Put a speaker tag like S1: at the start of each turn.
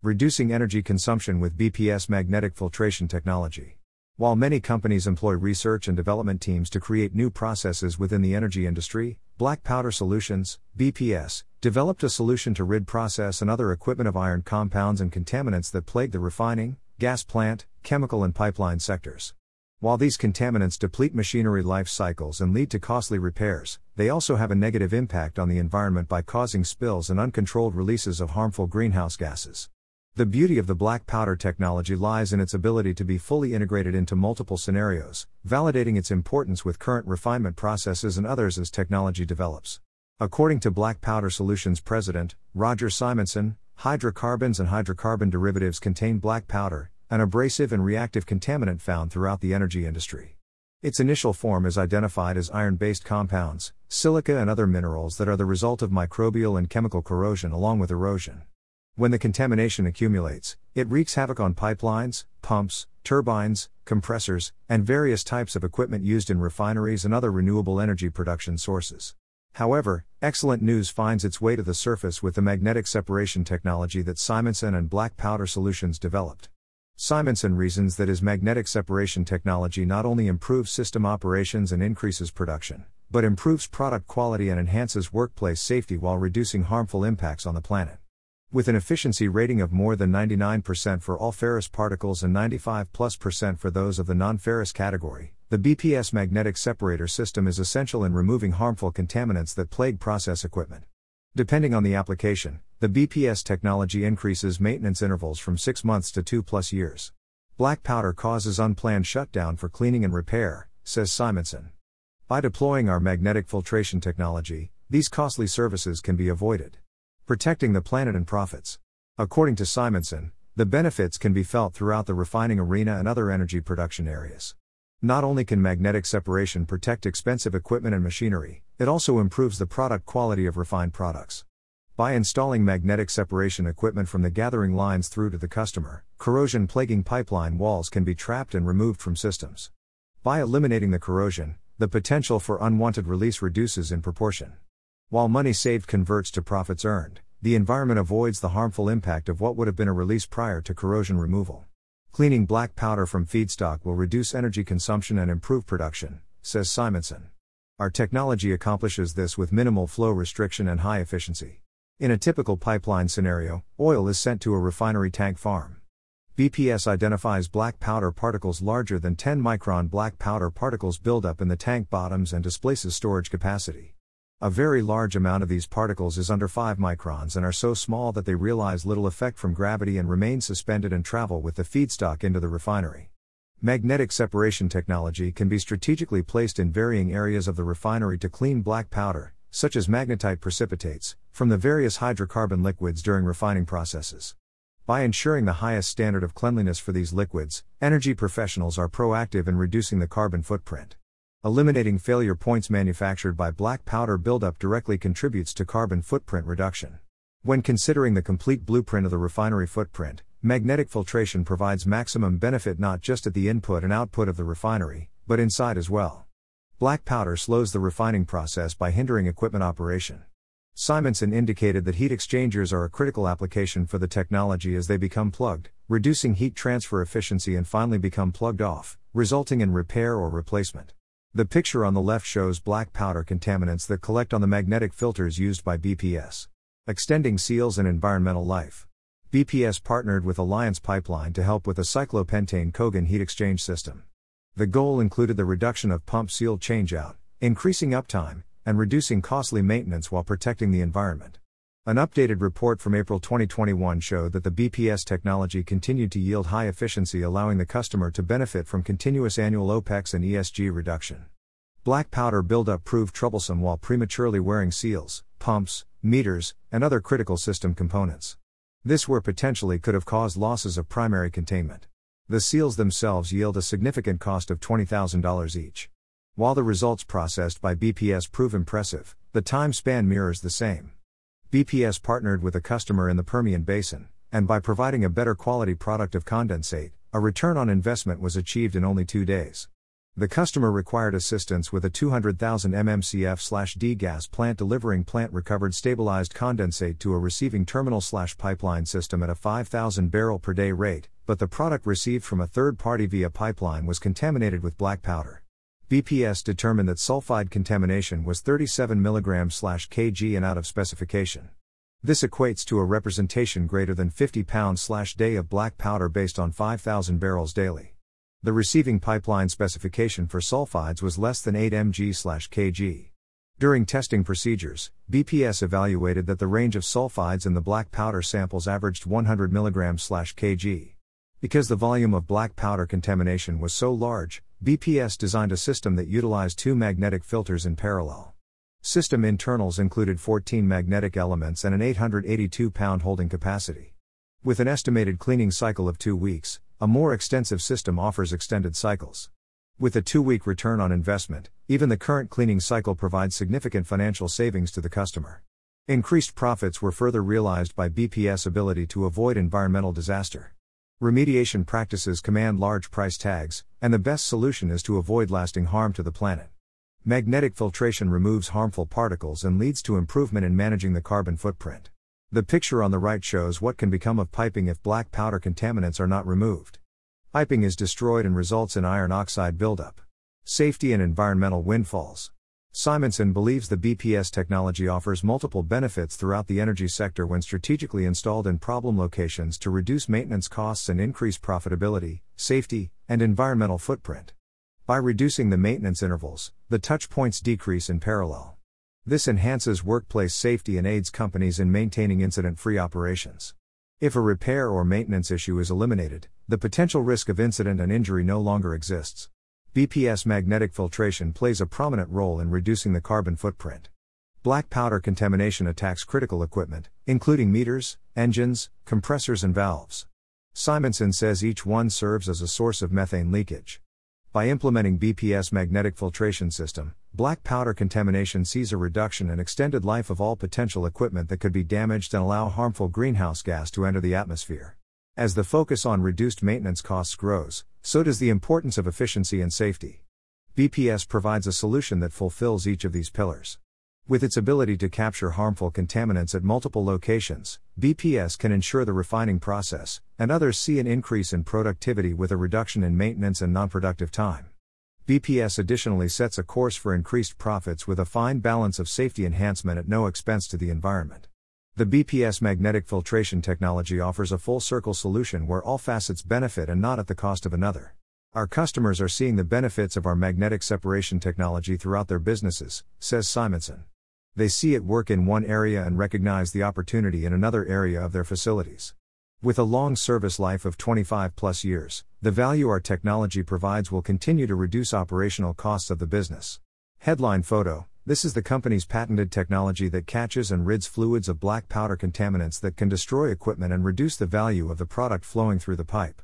S1: Reducing energy consumption with BPS magnetic filtration technology. While many companies employ research and development teams to create new processes within the energy industry, Black Powder Solutions, BPS, developed a solution to rid process and other equipment of iron compounds and contaminants that plague the refining, gas plant, chemical, and pipeline sectors. While these contaminants deplete machinery life cycles and lead to costly repairs, they also have a negative impact on the environment by causing spills and uncontrolled releases of harmful greenhouse gases. The beauty of the black powder technology lies in its ability to be fully integrated into multiple scenarios, validating its importance with current refinement processes and others as technology develops. According to Black Powder Solutions President, Roger Simonson, hydrocarbons and hydrocarbon derivatives contain black powder, an abrasive and reactive contaminant found throughout the energy industry. Its initial form is identified as iron based compounds, silica, and other minerals that are the result of microbial and chemical corrosion along with erosion. When the contamination accumulates, it wreaks havoc on pipelines, pumps, turbines, compressors, and various types of equipment used in refineries and other renewable energy production sources. However, excellent news finds its way to the surface with the magnetic separation technology that Simonson and Black Powder Solutions developed. Simonson reasons that his magnetic separation technology not only improves system operations and increases production, but improves product quality and enhances workplace safety while reducing harmful impacts on the planet. With an efficiency rating of more than 99% for all ferrous particles and 95 plus percent for those of the non-ferrous category, the BPS magnetic separator system is essential in removing harmful contaminants that plague process equipment. Depending on the application, the BPS technology increases maintenance intervals from 6 months to 2 plus years. Black powder causes unplanned shutdown for cleaning and repair, says Simonson. By deploying our magnetic filtration technology, these costly services can be avoided protecting the planet and profits. According to Simonson, the benefits can be felt throughout the refining arena and other energy production areas. Not only can magnetic separation protect expensive equipment and machinery, it also improves the product quality of refined products. By installing magnetic separation equipment from the gathering lines through to the customer, corrosion plaguing pipeline walls can be trapped and removed from systems. By eliminating the corrosion, the potential for unwanted release reduces in proportion. While money saved converts to profits earned, the environment avoids the harmful impact of what would have been a release prior to corrosion removal. Cleaning black powder from feedstock will reduce energy consumption and improve production, says Simonson. Our technology accomplishes this with minimal flow restriction and high efficiency. In a typical pipeline scenario, oil is sent to a refinery tank farm. BPS identifies black powder particles larger than 10 micron black powder particles build up in the tank bottoms and displaces storage capacity. A very large amount of these particles is under 5 microns and are so small that they realize little effect from gravity and remain suspended and travel with the feedstock into the refinery. Magnetic separation technology can be strategically placed in varying areas of the refinery to clean black powder, such as magnetite precipitates, from the various hydrocarbon liquids during refining processes. By ensuring the highest standard of cleanliness for these liquids, energy professionals are proactive in reducing the carbon footprint. Eliminating failure points manufactured by black powder buildup directly contributes to carbon footprint reduction. When considering the complete blueprint of the refinery footprint, magnetic filtration provides maximum benefit not just at the input and output of the refinery, but inside as well. Black powder slows the refining process by hindering equipment operation. Simonson indicated that heat exchangers are a critical application for the technology as they become plugged, reducing heat transfer efficiency and finally become plugged off, resulting in repair or replacement. The picture on the left shows black powder contaminants that collect on the magnetic filters used by BPS. Extending seals and environmental life. BPS partnered with Alliance Pipeline to help with a cyclopentane Kogan heat exchange system. The goal included the reduction of pump seal changeout, increasing uptime, and reducing costly maintenance while protecting the environment. An updated report from April 2021 showed that the BPS technology continued to yield high efficiency, allowing the customer to benefit from continuous annual OPEX and ESG reduction. Black powder buildup proved troublesome while prematurely wearing seals, pumps, meters, and other critical system components. This where potentially could have caused losses of primary containment. The seals themselves yield a significant cost of $20,000 each. While the results processed by BPS prove impressive, the time span mirrors the same. BPS partnered with a customer in the Permian Basin, and by providing a better quality product of condensate, a return on investment was achieved in only two days. The customer required assistance with a 200,000 mmcf/d gas plant delivering plant recovered stabilized condensate to a receiving terminal slash pipeline system at a 5,000 barrel per day rate, but the product received from a third party via pipeline was contaminated with black powder. BPS determined that sulfide contamination was 37 mg/kg and out of specification. This equates to a representation greater than 50 pounds/day of black powder based on 5,000 barrels daily. The receiving pipeline specification for sulfides was less than 8 mg/kg. During testing procedures, BPS evaluated that the range of sulfides in the black powder samples averaged 100 mg/kg. Because the volume of black powder contamination was so large, BPS designed a system that utilized two magnetic filters in parallel. System internals included 14 magnetic elements and an 882 pound holding capacity. With an estimated cleaning cycle of two weeks, a more extensive system offers extended cycles. With a two week return on investment, even the current cleaning cycle provides significant financial savings to the customer. Increased profits were further realized by BPS' ability to avoid environmental disaster. Remediation practices command large price tags, and the best solution is to avoid lasting harm to the planet. Magnetic filtration removes harmful particles and leads to improvement in managing the carbon footprint. The picture on the right shows what can become of piping if black powder contaminants are not removed. Piping is destroyed and results in iron oxide buildup. Safety and environmental windfalls. Simonson believes the BPS technology offers multiple benefits throughout the energy sector when strategically installed in problem locations to reduce maintenance costs and increase profitability, safety, and environmental footprint. By reducing the maintenance intervals, the touch points decrease in parallel. This enhances workplace safety and aids companies in maintaining incident free operations. If a repair or maintenance issue is eliminated, the potential risk of incident and injury no longer exists. BPS magnetic filtration plays a prominent role in reducing the carbon footprint. Black powder contamination attacks critical equipment, including meters, engines, compressors, and valves. Simonson says each one serves as a source of methane leakage. By implementing BPS magnetic filtration system, black powder contamination sees a reduction and extended life of all potential equipment that could be damaged and allow harmful greenhouse gas to enter the atmosphere. As the focus on reduced maintenance costs grows, so does the importance of efficiency and safety. BPS provides a solution that fulfills each of these pillars. With its ability to capture harmful contaminants at multiple locations, BPS can ensure the refining process, and others see an increase in productivity with a reduction in maintenance and non-productive time. BPS additionally sets a course for increased profits with a fine balance of safety enhancement at no expense to the environment. The BPS magnetic filtration technology offers a full circle solution where all facets benefit and not at the cost of another. Our customers are seeing the benefits of our magnetic separation technology throughout their businesses, says Simonson. They see it work in one area and recognize the opportunity in another area of their facilities. With a long service life of 25 plus years, the value our technology provides will continue to reduce operational costs of the business. Headline photo This is the company's patented technology that catches and rids fluids of black powder contaminants that can destroy equipment and reduce the value of the product flowing through the pipe.